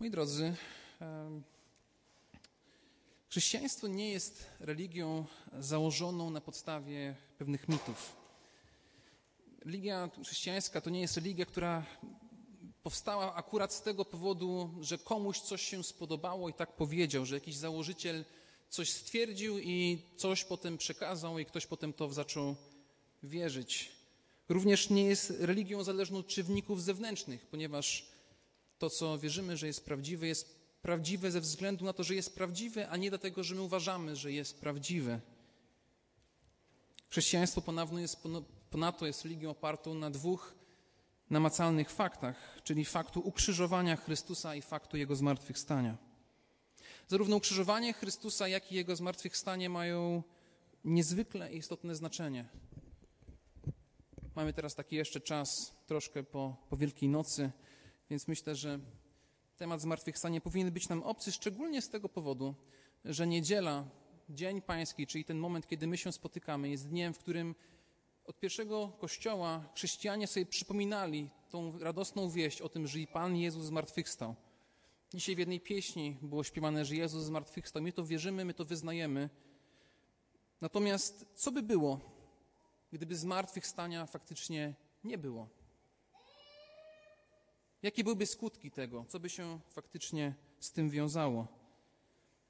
Moi drodzy, chrześcijaństwo nie jest religią założoną na podstawie pewnych mitów. Religia chrześcijańska to nie jest religia, która powstała akurat z tego powodu, że komuś coś się spodobało i tak powiedział, że jakiś założyciel coś stwierdził i coś potem przekazał i ktoś potem to zaczął wierzyć. Również nie jest religią zależną od czynników zewnętrznych, ponieważ to, co wierzymy, że jest prawdziwe, jest prawdziwe ze względu na to, że jest prawdziwe, a nie dlatego, że my uważamy, że jest prawdziwe. Chrześcijaństwo ponowno jest, ponadto jest religią opartą na dwóch namacalnych faktach, czyli faktu ukrzyżowania Chrystusa i faktu Jego zmartwychwstania. Zarówno ukrzyżowanie Chrystusa, jak i Jego zmartwychwstanie mają niezwykle istotne znaczenie. Mamy teraz taki jeszcze czas, troszkę po, po Wielkiej Nocy, więc myślę, że temat zmartwychwstania powinien być nam obcy, szczególnie z tego powodu, że niedziela, Dzień Pański, czyli ten moment, kiedy my się spotykamy, jest dniem, w którym od pierwszego kościoła chrześcijanie sobie przypominali tą radosną wieść o tym, że i Pan Jezus zmartwychwstał. Dzisiaj w jednej pieśni było śpiewane, że Jezus zmartwychwstał. My to wierzymy, my to wyznajemy. Natomiast co by było, gdyby zmartwychwstania faktycznie nie było? Jakie byłyby skutki tego? Co by się faktycznie z tym wiązało?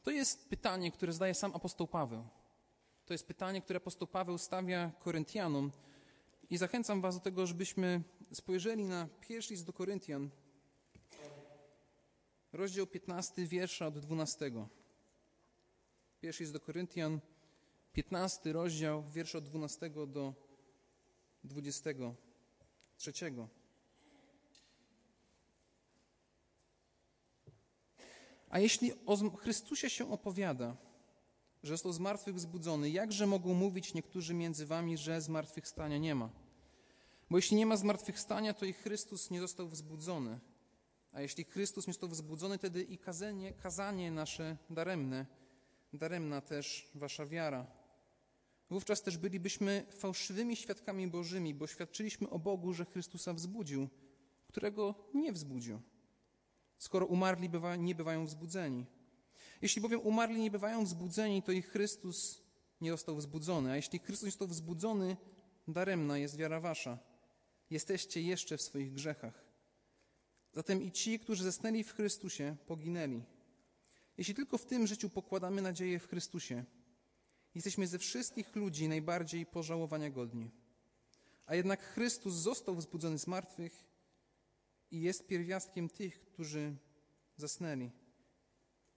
To jest pytanie, które zadaje sam apostoł Paweł. To jest pytanie, które apostoł Paweł stawia Koryntianom. I zachęcam Was do tego, żebyśmy spojrzeli na pierwszy list do Koryntian, rozdział 15, wiersza od 12. Pierwszy list do Koryntian, 15 rozdział, wiersza od 12 do 23. A jeśli o Chrystusie się opowiada, że został zmartwychwzbudzony, jakże mogą mówić niektórzy między wami, że zmartwychwstania nie ma? Bo jeśli nie ma zmartwychwstania, to i Chrystus nie został wzbudzony. A jeśli Chrystus nie został wzbudzony, wtedy i kazanie, kazanie nasze daremne, daremna też wasza wiara. Wówczas też bylibyśmy fałszywymi świadkami Bożymi, bo świadczyliśmy o Bogu, że Chrystusa wzbudził, którego nie wzbudził, skoro umarli bywa, nie bywają wzbudzeni. Jeśli bowiem umarli nie bywają wzbudzeni, to i Chrystus nie został wzbudzony. A jeśli Chrystus został wzbudzony, daremna jest wiara wasza. Jesteście jeszcze w swoich grzechach. Zatem i ci, którzy zasnęli w Chrystusie, poginęli. Jeśli tylko w tym życiu pokładamy nadzieję w Chrystusie, jesteśmy ze wszystkich ludzi najbardziej pożałowania godni. A jednak Chrystus został wzbudzony z martwych i jest pierwiastkiem tych, którzy zasnęli.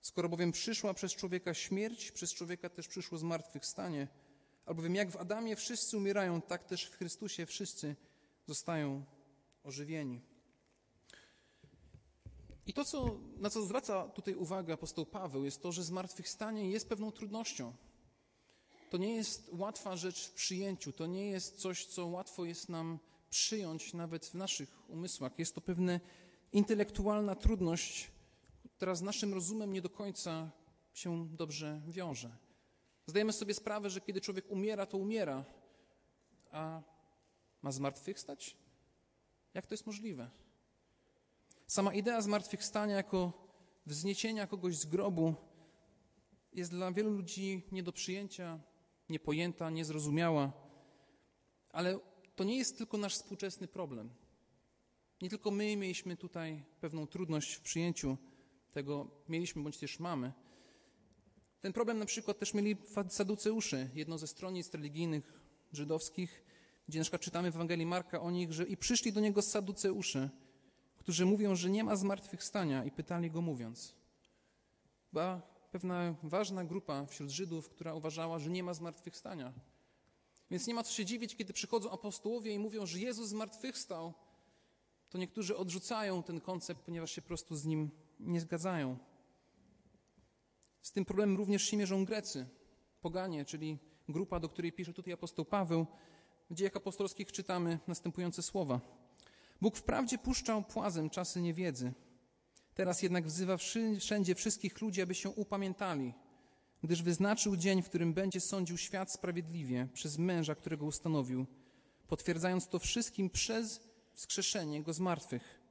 Skoro bowiem przyszła przez człowieka śmierć, przez człowieka też przyszło zmartwychwstanie, albowiem jak w Adamie wszyscy umierają, tak też w Chrystusie wszyscy zostają ożywieni. I to, co, na co zwraca tutaj uwagę apostoł Paweł, jest to, że zmartwychwstanie jest pewną trudnością. To nie jest łatwa rzecz w przyjęciu, to nie jest coś, co łatwo jest nam przyjąć nawet w naszych umysłach. Jest to pewna intelektualna trudność, która z naszym rozumem nie do końca się dobrze wiąże. Zdajemy sobie sprawę, że kiedy człowiek umiera, to umiera, a ma zmartwychwstać? Jak to jest możliwe? Sama idea zmartwychwstania jako wzniesienia kogoś z grobu jest dla wielu ludzi nie do przyjęcia, niepojęta, niezrozumiała. Ale to nie jest tylko nasz współczesny problem. Nie tylko my mieliśmy tutaj pewną trudność w przyjęciu tego, mieliśmy bądź też mamy. Ten problem na przykład też mieli saduceusze, jedno ze stronnic religijnych żydowskich, gdzie na przykład czytamy w Ewangelii Marka o nich, że i przyszli do niego saduceusze, którzy mówią, że nie ma zmartwychwstania i pytali go mówiąc. Była pewna ważna grupa wśród Żydów, która uważała, że nie ma zmartwychwstania. Więc nie ma co się dziwić, kiedy przychodzą apostołowie i mówią, że Jezus zmartwychwstał, to niektórzy odrzucają ten koncept, ponieważ się po prostu z nim nie zgadzają. Z tym problemem również się mierzą Grecy, poganie, czyli grupa, do której pisze tutaj apostoł Paweł. W dziejach apostolskich czytamy następujące słowa. Bóg wprawdzie puszczał płazem czasy niewiedzy. Teraz jednak wzywa wszędzie wszystkich ludzi, aby się upamiętali, gdyż wyznaczył dzień, w którym będzie sądził świat sprawiedliwie przez męża, którego ustanowił, potwierdzając to wszystkim przez wskrzeszenie go z martwych.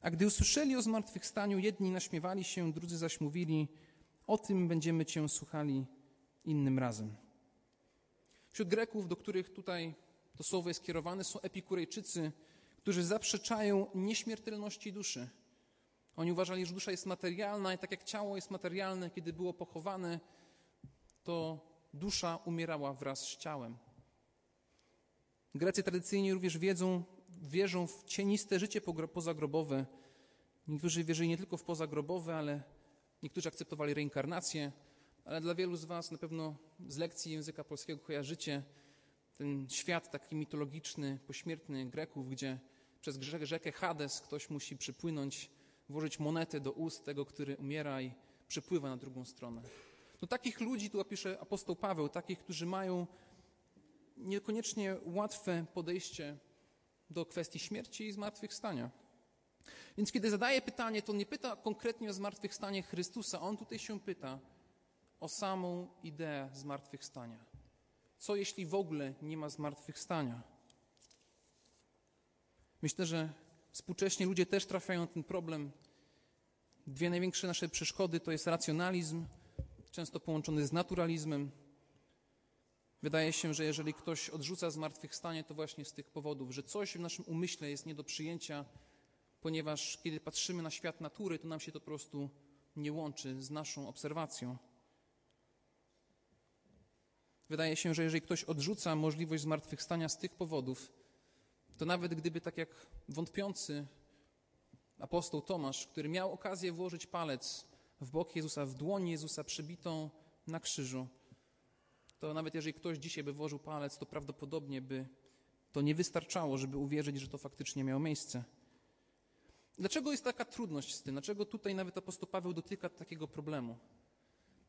A gdy usłyszeli o zmartwychwstaniu, jedni naśmiewali się, drudzy zaś mówili, o tym będziemy Cię słuchali innym razem. Wśród Greków, do których tutaj to słowo jest kierowane, są epikurejczycy, którzy zaprzeczają nieśmiertelności duszy. Oni uważali, że dusza jest materialna i tak jak ciało jest materialne, kiedy było pochowane, to dusza umierała wraz z ciałem. Grecy tradycyjnie również wiedzą, wierzą w cieniste życie pozagrobowe. Niektórzy wierzyli nie tylko w pozagrobowe, ale niektórzy akceptowali reinkarnację, ale dla wielu z Was na pewno z lekcji języka polskiego kojarzycie ten świat taki mitologiczny, pośmiertny Greków, gdzie przez rzekę Hades ktoś musi przypłynąć, włożyć monetę do ust tego, który umiera i przypływa na drugą stronę. No takich ludzi tu opisze apostoł Paweł, takich, którzy mają niekoniecznie łatwe podejście do kwestii śmierci i zmartwychwstania. Więc kiedy zadaje pytanie, to nie pyta konkretnie o zmartwychwstanie Chrystusa, on tutaj się pyta o samą ideę zmartwychwstania. Co jeśli w ogóle nie ma zmartwychwstania? Myślę, że współcześnie ludzie też trafiają ten problem. Dwie największe nasze przeszkody to jest racjonalizm, często połączony z naturalizmem. Wydaje się, że jeżeli ktoś odrzuca zmartwychwstanie, to właśnie z tych powodów, że coś w naszym umyśle jest nie do przyjęcia, ponieważ kiedy patrzymy na świat natury, to nam się to po prostu nie łączy z naszą obserwacją. Wydaje się, że jeżeli ktoś odrzuca możliwość zmartwychwstania z tych powodów, to nawet gdyby tak jak wątpiący apostoł Tomasz, który miał okazję włożyć palec w bok Jezusa, w dłoń Jezusa przybitą na krzyżu, to nawet jeżeli ktoś dzisiaj by włożył palec, to prawdopodobnie by to nie wystarczało, żeby uwierzyć, że to faktycznie miało miejsce. Dlaczego jest taka trudność z tym? Dlaczego tutaj nawet apostoł Paweł dotyka takiego problemu?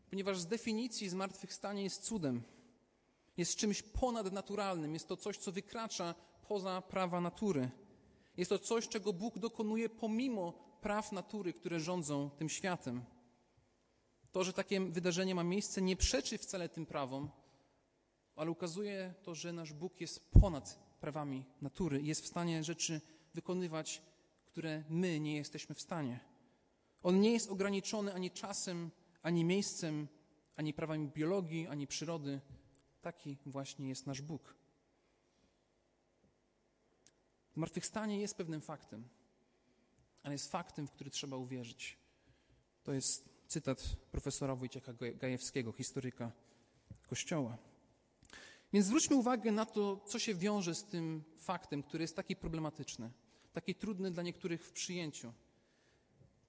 Ponieważ z definicji zmartwychwstanie jest cudem. Jest czymś ponadnaturalnym. Jest to coś, co wykracza poza prawa natury. Jest to coś, czego Bóg dokonuje pomimo praw natury, które rządzą tym światem. To, że takie wydarzenie ma miejsce, nie przeczy wcale tym prawom, ale ukazuje to, że nasz Bóg jest ponad prawami natury i jest w stanie rzeczy wykonywać, które my nie jesteśmy w stanie. On nie jest ograniczony ani czasem, ani miejscem, ani prawami biologii, ani przyrody. Taki właśnie jest nasz Bóg. Zmartwychwstanie jest pewnym faktem, ale jest faktem, w który trzeba uwierzyć. To jest cytat profesora Wojciecha Gajewskiego, historyka Kościoła. Więc zwróćmy uwagę na to, co się wiąże z tym faktem, który jest taki problematyczny, taki trudny dla niektórych w przyjęciu.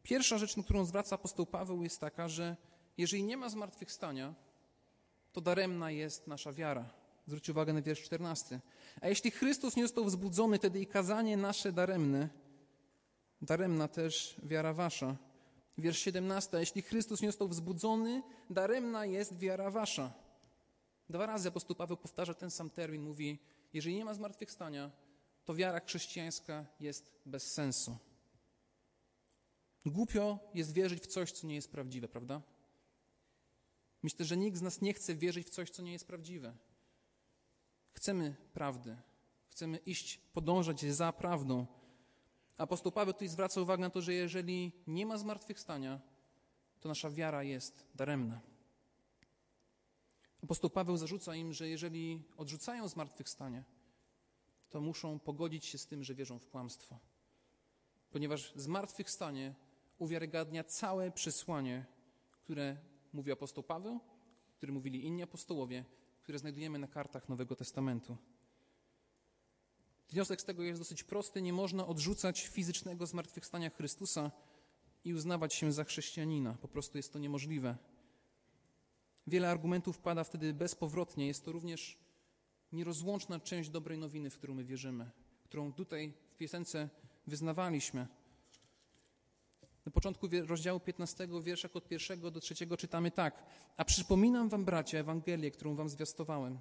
Pierwsza rzecz, na którą zwraca apostoł Paweł, jest taka, że jeżeli nie ma zmartwychwstania, to daremna jest nasza wiara. Zwróćcie uwagę na wiersz 14. A jeśli Chrystus nie został wzbudzony, wtedy i kazanie nasze daremne, daremna też wiara wasza. Wiersz 17. A jeśli Chrystus nie został wzbudzony, daremna jest wiara wasza. Dwa razy apostoł Paweł powtarza ten sam termin. Mówi, jeżeli nie ma zmartwychwstania, to wiara chrześcijańska jest bez sensu. Głupio jest wierzyć w coś, co nie jest prawdziwe, prawda? Myślę, że nikt z nas nie chce wierzyć w coś, co nie jest prawdziwe. Chcemy prawdy. Chcemy iść, podążać za prawdą. Apostoł Paweł tutaj zwraca uwagę na to, że jeżeli nie ma zmartwychwstania, to nasza wiara jest daremna. Apostoł Paweł zarzuca im, że jeżeli odrzucają zmartwychwstanie, to muszą pogodzić się z tym, że wierzą w kłamstwo. Ponieważ zmartwychwstanie uwiarygadnia całe przesłanie, które mówi apostoł Paweł, który mówili inni apostołowie, które znajdujemy na kartach Nowego Testamentu. Wniosek z tego jest dosyć prosty. Nie można odrzucać fizycznego zmartwychwstania Chrystusa i uznawać się za chrześcijanina. Po prostu jest to niemożliwe. Wiele argumentów pada wtedy bezpowrotnie. Jest to również nierozłączna część dobrej nowiny, w którą my wierzymy, którą tutaj w piosence wyznawaliśmy. Na początku rozdziału 15, wierszach od pierwszego do trzeciego czytamy tak. A przypominam wam, bracia, Ewangelię, którą wam zwiastowałem,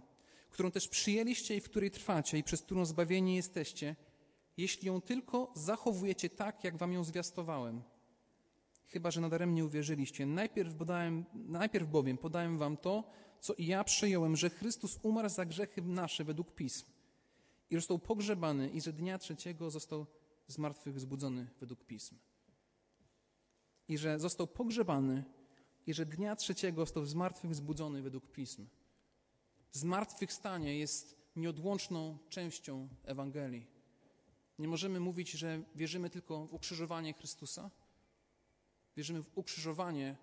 którą też przyjęliście i w której trwacie i przez którą zbawieni jesteście, jeśli ją tylko zachowujecie tak, jak wam ją zwiastowałem. Chyba, że nadaremnie uwierzyliście. Najpierw, podałem, najpierw bowiem podałem wam to, co i ja przyjąłem, że Chrystus umarł za grzechy nasze według pism i został pogrzebany i że dnia trzeciego został zmartwychwzbudzony według pism. I że został pogrzebany i że dnia trzeciego został zmartwychwzbudzony według pism. Zmartwychwstanie jest nieodłączną częścią Ewangelii. Nie możemy mówić, że wierzymy tylko w ukrzyżowanie Chrystusa. Wierzymy w ukrzyżowanie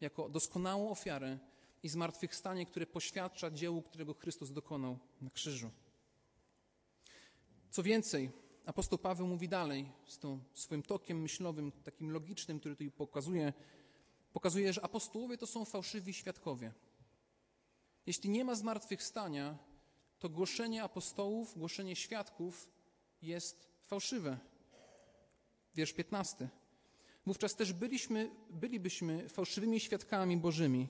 jako doskonałą ofiarę i zmartwychwstanie, które poświadcza dziełu, którego Chrystus dokonał na krzyżu. Co więcej, apostoł Paweł mówi dalej, z tą swoim tokiem myślowym, takim logicznym, który tu pokazuje, pokazuje, że apostołowie to są fałszywi świadkowie. Jeśli nie ma zmartwychwstania, to głoszenie apostołów, głoszenie świadków jest fałszywe. Wiersz 15. Wówczas też byliśmy, bylibyśmy fałszywymi świadkami Bożymi,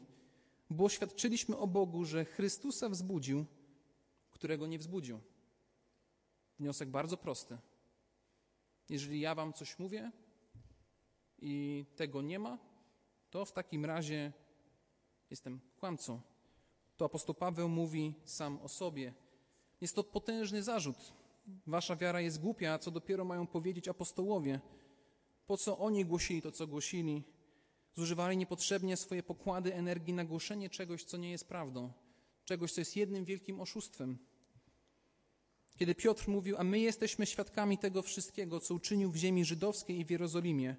bo świadczyliśmy o Bogu, że Chrystusa wzbudził, którego nie wzbudził. Wniosek bardzo prosty. Jeżeli ja wam coś mówię i tego nie ma, to w takim razie jestem kłamcą. To apostoł Paweł mówi sam o sobie. Jest to potężny zarzut. Wasza wiara jest głupia, co dopiero mają powiedzieć apostołowie. Po co oni głosili to, co głosili? Zużywali niepotrzebnie swoje pokłady energii na głoszenie czegoś, co nie jest prawdą, czegoś, co jest jednym wielkim oszustwem. Kiedy Piotr mówił, a my jesteśmy świadkami tego wszystkiego, co uczynił w ziemi żydowskiej i w Jerozolimie,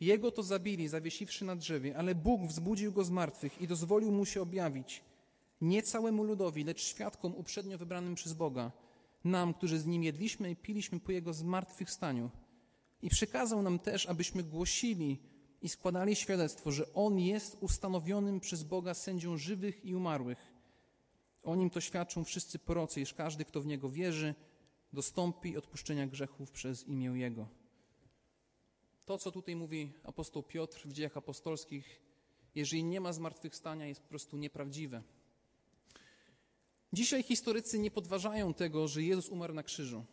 jego to zabili, zawiesiwszy na drzewie, ale Bóg wzbudził go z martwych i dozwolił mu się objawić, nie całemu ludowi, lecz świadkom uprzednio wybranym przez Boga, nam, którzy z nim jedliśmy i piliśmy po jego zmartwychwstaniu. I przykazał nam też, abyśmy głosili i składali świadectwo, że On jest ustanowionym przez Boga sędzią żywych i umarłych. O Nim to świadczą wszyscy prorocy, iż każdy, kto w Niego wierzy, dostąpi odpuszczenia grzechów przez imię Jego. To, co tutaj mówi apostoł Piotr w dziejach apostolskich, jeżeli nie ma zmartwychwstania, jest po prostu nieprawdziwe. Dzisiaj historycy nie podważają tego, że Jezus umarł na krzyżu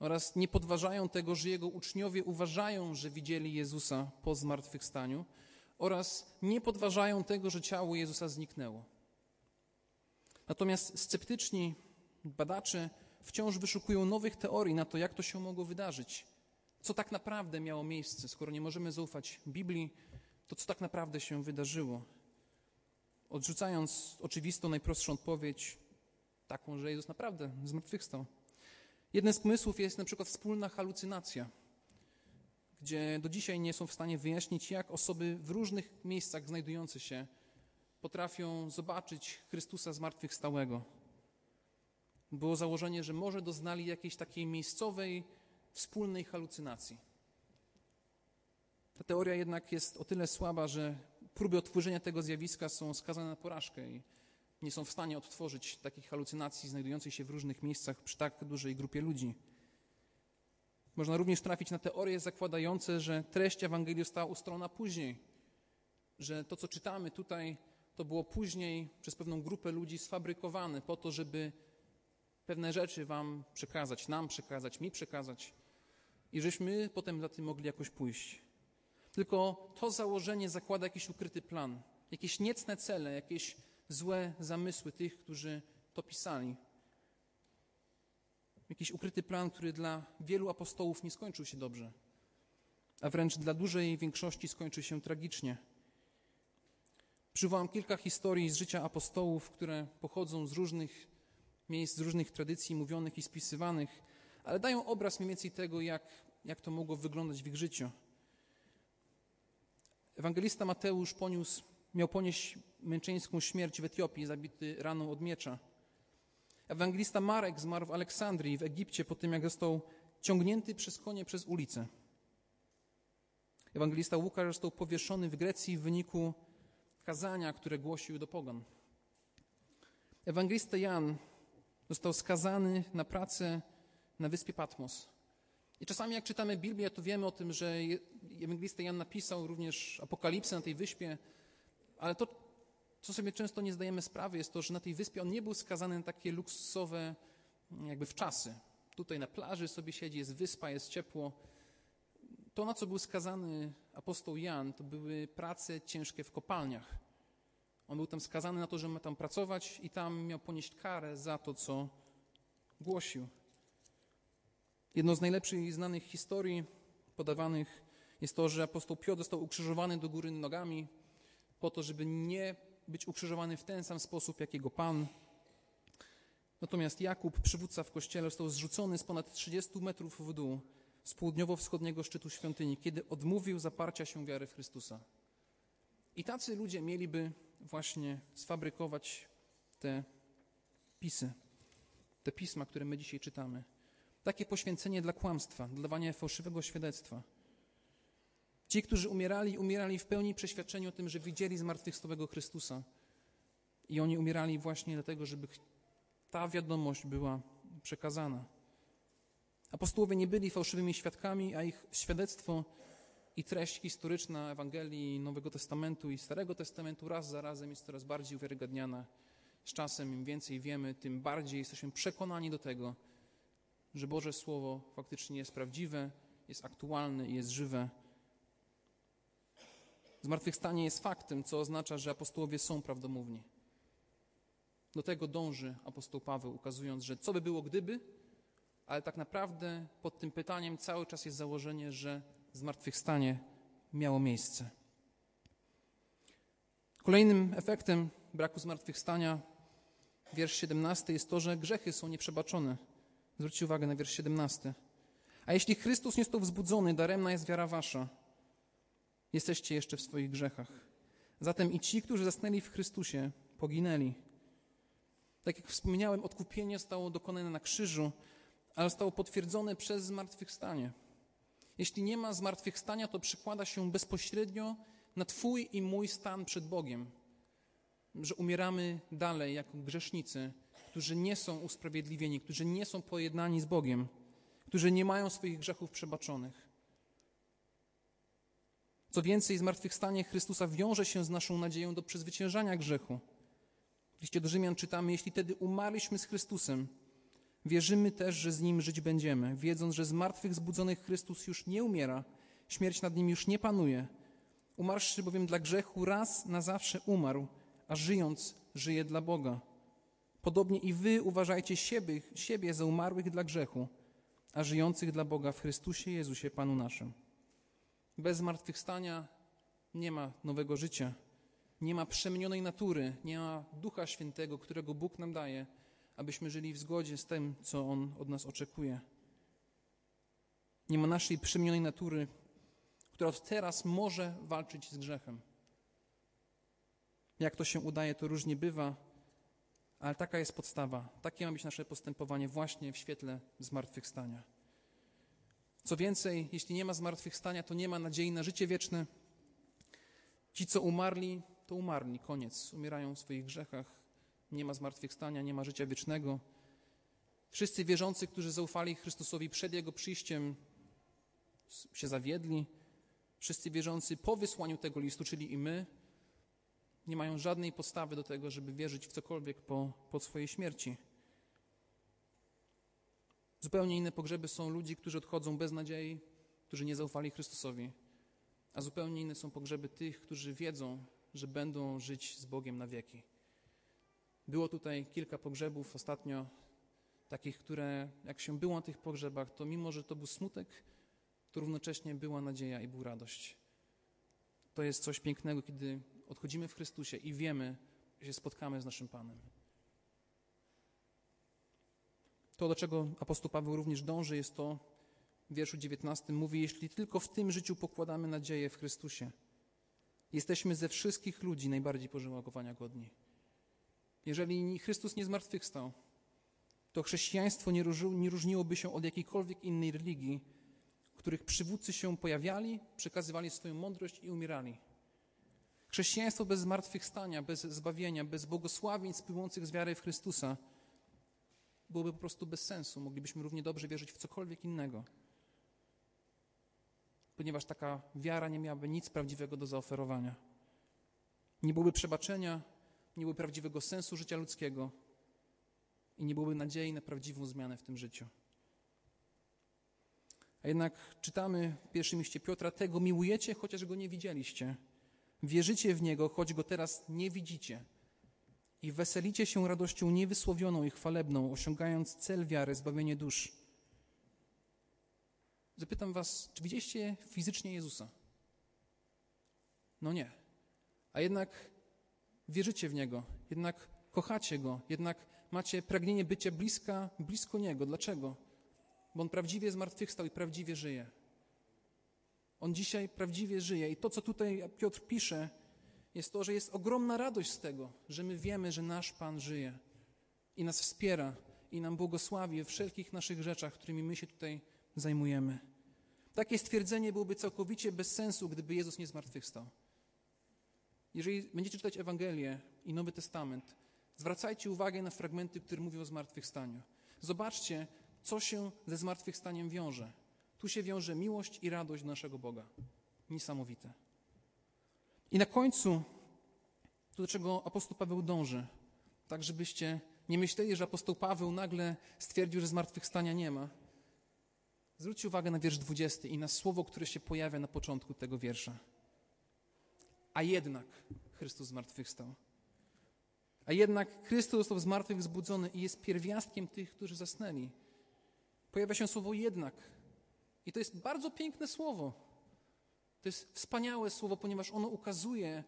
oraz nie podważają tego, że Jego uczniowie uważają, że widzieli Jezusa po zmartwychwstaniu oraz nie podważają tego, że ciało Jezusa zniknęło. Natomiast sceptyczni badacze wciąż wyszukują nowych teorii na to, jak to się mogło wydarzyć. Co tak naprawdę miało miejsce, skoro nie możemy zaufać Biblii, to co tak naprawdę się wydarzyło? Odrzucając oczywistą, najprostszą odpowiedź, taką, że Jezus naprawdę zmartwychwstał. Jednym z pomysłów jest na przykład wspólna halucynacja, gdzie do dzisiaj nie są w stanie wyjaśnić, jak osoby w różnych miejscach znajdujące się potrafią zobaczyć Chrystusa zmartwychwstałego. Było założenie, że może doznali jakiejś takiej miejscowej, wspólnej halucynacji. Ta teoria jednak jest o tyle słaba, że próby odtworzenia tego zjawiska są skazane na porażkę i nie są w stanie odtworzyć takich halucynacji znajdujących się w różnych miejscach przy tak dużej grupie ludzi. Można również trafić na teorie zakładające, że treść Ewangelii została ustalona później, że to, co czytamy tutaj, to było później przez pewną grupę ludzi sfabrykowane po to, żeby pewne rzeczy Wam przekazać, nam przekazać, mi przekazać i żeśmy potem za tym mogli jakoś pójść. Tylko to założenie zakłada jakiś ukryty plan, jakieś niecne cele, jakieś złe zamysły tych, którzy to pisali. Jakiś ukryty plan, który dla wielu apostołów nie skończył się dobrze, a wręcz dla dużej większości skończył się tragicznie. Przywołam kilka historii z życia apostołów, które pochodzą z różnych miejsc, z różnych tradycji mówionych i spisywanych, ale dają obraz mniej więcej tego, jak, jak to mogło wyglądać w ich życiu. Ewangelista Mateusz poniósł, miał ponieść męczeńską śmierć w Etiopii, zabity raną od miecza. Ewangelista Marek zmarł w Aleksandrii w Egipcie po tym, jak został ciągnięty przez konie przez ulicę. Ewangelista Łukasz został powieszony w Grecji w wyniku kazania, które głosił do pogan. Ewangelista Jan został skazany na pracę na wyspie Patmos. I czasami jak czytamy Biblię, to wiemy o tym, że ewangelista Jan napisał również apokalipsę na tej wyspie, ale to, co sobie często nie zdajemy sprawy, jest to, że na tej wyspie on nie był skazany na takie luksusowe jakby wczasy. Tutaj na plaży sobie siedzi, jest wyspa, jest ciepło. To, na co był skazany apostoł Jan, to były prace ciężkie w kopalniach. On był tam skazany na to, że ma tam pracować i tam miał ponieść karę za to, co głosił. Jedną z najlepszych znanych historii podawanych jest to, że apostoł Piotr został ukrzyżowany do góry nogami po to, żeby nie być ukrzyżowany w ten sam sposób jak jego Pan. Natomiast Jakub, przywódca w kościele, został zrzucony z ponad 30 metrów w dół z południowo-wschodniego szczytu świątyni, kiedy odmówił zaparcia się wiary w Chrystusa. I tacy ludzie mieliby właśnie sfabrykować te pisy, te pisma, które my dzisiaj czytamy. Takie poświęcenie dla kłamstwa, dla dawania fałszywego świadectwa. Ci, którzy umierali, umierali w pełni przeświadczeni o tym, że widzieli zmartwychwstałego Chrystusa. I oni umierali właśnie dlatego, żeby ta wiadomość była przekazana. Apostołowie nie byli fałszywymi świadkami, a ich świadectwo i treść historyczna Ewangelii Nowego Testamentu i Starego Testamentu raz za razem jest coraz bardziej uwiarygadniana. Z czasem im więcej wiemy, tym bardziej jesteśmy przekonani do tego, że Boże Słowo faktycznie jest prawdziwe, jest aktualne i jest żywe. Zmartwychwstanie jest faktem, co oznacza, że apostołowie są prawdomówni. Do tego dąży apostoł Paweł, ukazując, że co by było gdyby, ale tak naprawdę pod tym pytaniem cały czas jest założenie, że zmartwychwstanie miało miejsce. Kolejnym efektem braku zmartwychwstania, wiersz 17, jest to, że grzechy są nieprzebaczone. Zwróćcie uwagę na wiersz 17. A jeśli Chrystus nie został wzbudzony, daremna jest wiara wasza. Jesteście jeszcze w swoich grzechach. Zatem i ci, którzy zasnęli w Chrystusie, poginęli. Tak jak wspomniałem, odkupienie zostało dokonane na krzyżu, ale zostało potwierdzone przez zmartwychwstanie. Jeśli nie ma zmartwychwstania, to przykłada się bezpośrednio na Twój i mój stan przed Bogiem. Że umieramy dalej jako grzesznicy, którzy nie są usprawiedliwieni, którzy nie są pojednani z Bogiem, którzy nie mają swoich grzechów przebaczonych. Co więcej, zmartwychwstanie Chrystusa wiąże się z naszą nadzieją do przezwyciężania grzechu. W liście do Rzymian czytamy, jeśli tedy umarliśmy z Chrystusem, wierzymy też, że z Nim żyć będziemy, wiedząc, że z martwych zbudzonych Chrystus już nie umiera, śmierć nad Nim już nie panuje. Umarłszy bowiem dla grzechu raz na zawsze umarł, a żyjąc żyje dla Boga. Podobnie i wy uważajcie siebie, siebie za umarłych dla grzechu, a żyjących dla Boga w Chrystusie Jezusie Panu naszym. Bez zmartwychwstania nie ma nowego życia, nie ma przemienionej natury, nie ma Ducha Świętego, którego Bóg nam daje, abyśmy żyli w zgodzie z tym, co On od nas oczekuje. Nie ma naszej przemienionej natury, która od teraz może walczyć z grzechem. Jak to się udaje, to różnie bywa, ale taka jest podstawa. Takie ma być nasze postępowanie właśnie w świetle zmartwychwstania. Co więcej, jeśli nie ma zmartwychwstania, to nie ma nadziei na życie wieczne. Ci, co umarli, to umarli, koniec. Umierają w swoich grzechach. Nie ma zmartwychwstania, nie ma życia wiecznego. Wszyscy wierzący, którzy zaufali Chrystusowi przed Jego przyjściem, się zawiedli. Wszyscy wierzący po wysłaniu tego listu, czyli i my, nie mają żadnej podstawy do tego, żeby wierzyć w cokolwiek po, po swojej śmierci. Zupełnie inne pogrzeby są ludzi, którzy odchodzą bez nadziei, którzy nie zaufali Chrystusowi, a zupełnie inne są pogrzeby tych, którzy wiedzą, że będą żyć z Bogiem na wieki. Było tutaj kilka pogrzebów ostatnio, takich, które jak się było na tych pogrzebach, to mimo, że to był smutek, to równocześnie była nadzieja i była radość. To jest coś pięknego, kiedy odchodzimy w Chrystusie i wiemy, że się spotkamy z naszym Panem. To, do czego apostoł Paweł również dąży, jest to, w wierszu 19 mówi, jeśli tylko w tym życiu pokładamy nadzieję w Chrystusie, jesteśmy ze wszystkich ludzi najbardziej pożałowania godni. Jeżeli Chrystus nie zmartwychwstał, to chrześcijaństwo nie, nie różniłoby się od jakiejkolwiek innej religii, których przywódcy się pojawiali, przekazywali swoją mądrość i umierali. Chrześcijaństwo bez zmartwychwstania, bez zbawienia, bez błogosławień płynących z wiary w Chrystusa byłoby po prostu bez sensu. Moglibyśmy równie dobrze wierzyć w cokolwiek innego. Ponieważ taka wiara nie miałaby nic prawdziwego do zaoferowania. Nie byłoby przebaczenia, nie byłoby prawdziwego sensu życia ludzkiego i nie byłoby nadziei na prawdziwą zmianę w tym życiu. A jednak czytamy w pierwszym liście Piotra, tego miłujecie, chociaż go nie widzieliście. Wierzycie w Niego, choć Go teraz nie widzicie. I weselicie się radością niewysłowioną i chwalebną, osiągając cel wiary, zbawienie dusz. Zapytam Was, czy widzieliście fizycznie Jezusa? No nie. A jednak wierzycie w Niego, jednak kochacie Go, jednak macie pragnienie bycia bliska, blisko Niego. Dlaczego? Bo On prawdziwie zmartwychwstał i prawdziwie żyje. On dzisiaj prawdziwie żyje. I to, co tutaj Piotr pisze, jest to, że jest ogromna radość z tego, że my wiemy, że nasz Pan żyje i nas wspiera i nam błogosławi we wszelkich naszych rzeczach, którymi my się tutaj zajmujemy. Takie stwierdzenie byłoby całkowicie bez sensu, gdyby Jezus nie zmartwychwstał. Jeżeli będziecie czytać Ewangelię i Nowy Testament, zwracajcie uwagę na fragmenty, które mówią o zmartwychwstaniu. Zobaczcie, co się ze zmartwychwstaniem wiąże. Tu się wiąże miłość i radość do naszego Boga. Niesamowite. I na końcu, to do czego apostoł Paweł dąży, tak żebyście nie myśleli, że apostoł Paweł nagle stwierdził, że zmartwychwstania nie ma. Zwróćcie uwagę na wiersz 20 i na słowo, które się pojawia na początku tego wiersza. A jednak Chrystus zmartwychwstał. A jednak Chrystus został z martwych wzbudzony i jest pierwiastkiem tych, którzy zasnęli. Pojawia się słowo jednak. I to jest bardzo piękne słowo. To jest wspaniałe słowo, ponieważ ono ukazuje,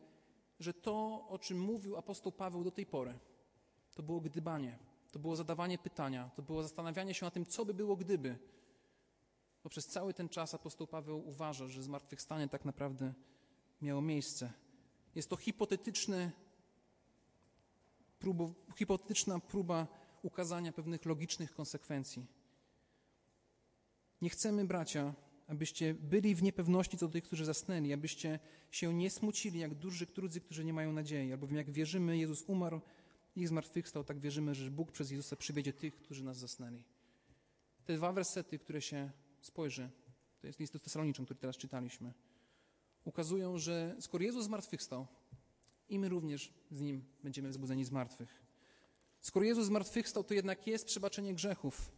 że to, o czym mówił apostoł Paweł do tej pory, to było gdybanie, to było zadawanie pytania, to było zastanawianie się na tym, co by było gdyby. Bo przez cały ten czas apostoł Paweł uważa, że zmartwychwstanie tak naprawdę miejsce. Jest to hipotetyczne próbo, hipotetyczna próba ukazania pewnych logicznych konsekwencji. Nie chcemy, bracia, abyście byli w niepewności co do tych, którzy zasnęli, abyście się nie smucili jak duży drudzy, którzy nie mają nadziei, albowiem jak wierzymy, Jezus umarł i zmartwychwstał, tak wierzymy, że Bóg przez Jezusa przywiedzie tych, którzy nas zasnęli. Te dwa wersety, które się spojrzy, to jest list do Tesaloniczym, który teraz czytaliśmy, ukazują, że skoro Jezus zmartwychwstał, i my również z Nim będziemy wzbudzeni z martwych. Skoro Jezus zmartwychwstał, to jednak jest przebaczenie grzechów.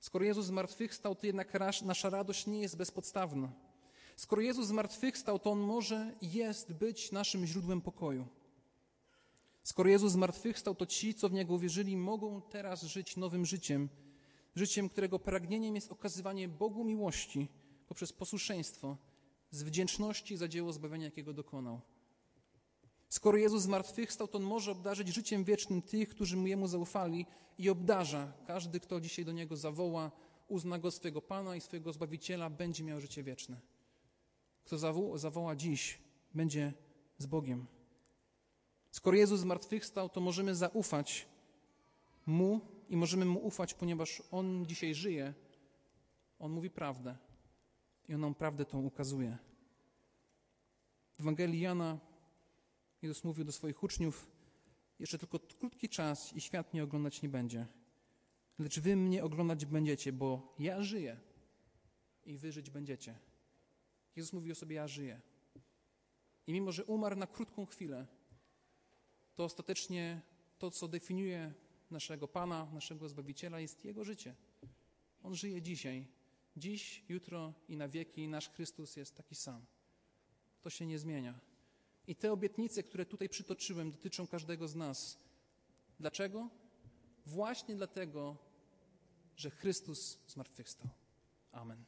Skoro Jezus zmartwychwstał, to jednak nasza radość nie jest bezpodstawna. Skoro Jezus zmartwychwstał, to On może jest być naszym źródłem pokoju. Skoro Jezus zmartwychwstał, to ci, co w Niego uwierzyli, mogą teraz żyć nowym życiem, życiem, którego pragnieniem jest okazywanie Bogu miłości poprzez posłuszeństwo, z wdzięczności za dzieło zbawienia, jakiego dokonał. Skoro Jezus zmartwychwstał, to On może obdarzyć życiem wiecznym tych, którzy Mu Jemu zaufali i obdarza. Każdy, kto dzisiaj do Niego zawoła, uzna Go swojego Pana i swojego Zbawiciela, będzie miał życie wieczne. Kto zawoła dziś, będzie z Bogiem. Skoro Jezus zmartwychwstał, to możemy zaufać Mu i możemy Mu ufać, ponieważ On dzisiaj żyje. On mówi prawdę i On nam prawdę tą ukazuje. W Ewangelii Jana Jezus mówił do swoich uczniów, jeszcze tylko krótki czas i świat mnie oglądać nie będzie. Lecz wy mnie oglądać będziecie, bo ja żyję i wy żyć będziecie. Jezus mówi o sobie, ja żyję. I mimo, że umarł na krótką chwilę, to ostatecznie to, co definiuje naszego Pana, naszego Zbawiciela, jest Jego życie. On żyje dzisiaj. Dziś, jutro i na wieki nasz Chrystus jest taki sam. To się nie zmienia. I te obietnice, które tutaj przytoczyłem, dotyczą każdego z nas. Dlaczego? Właśnie dlatego, że Chrystus zmartwychwstał. Amen.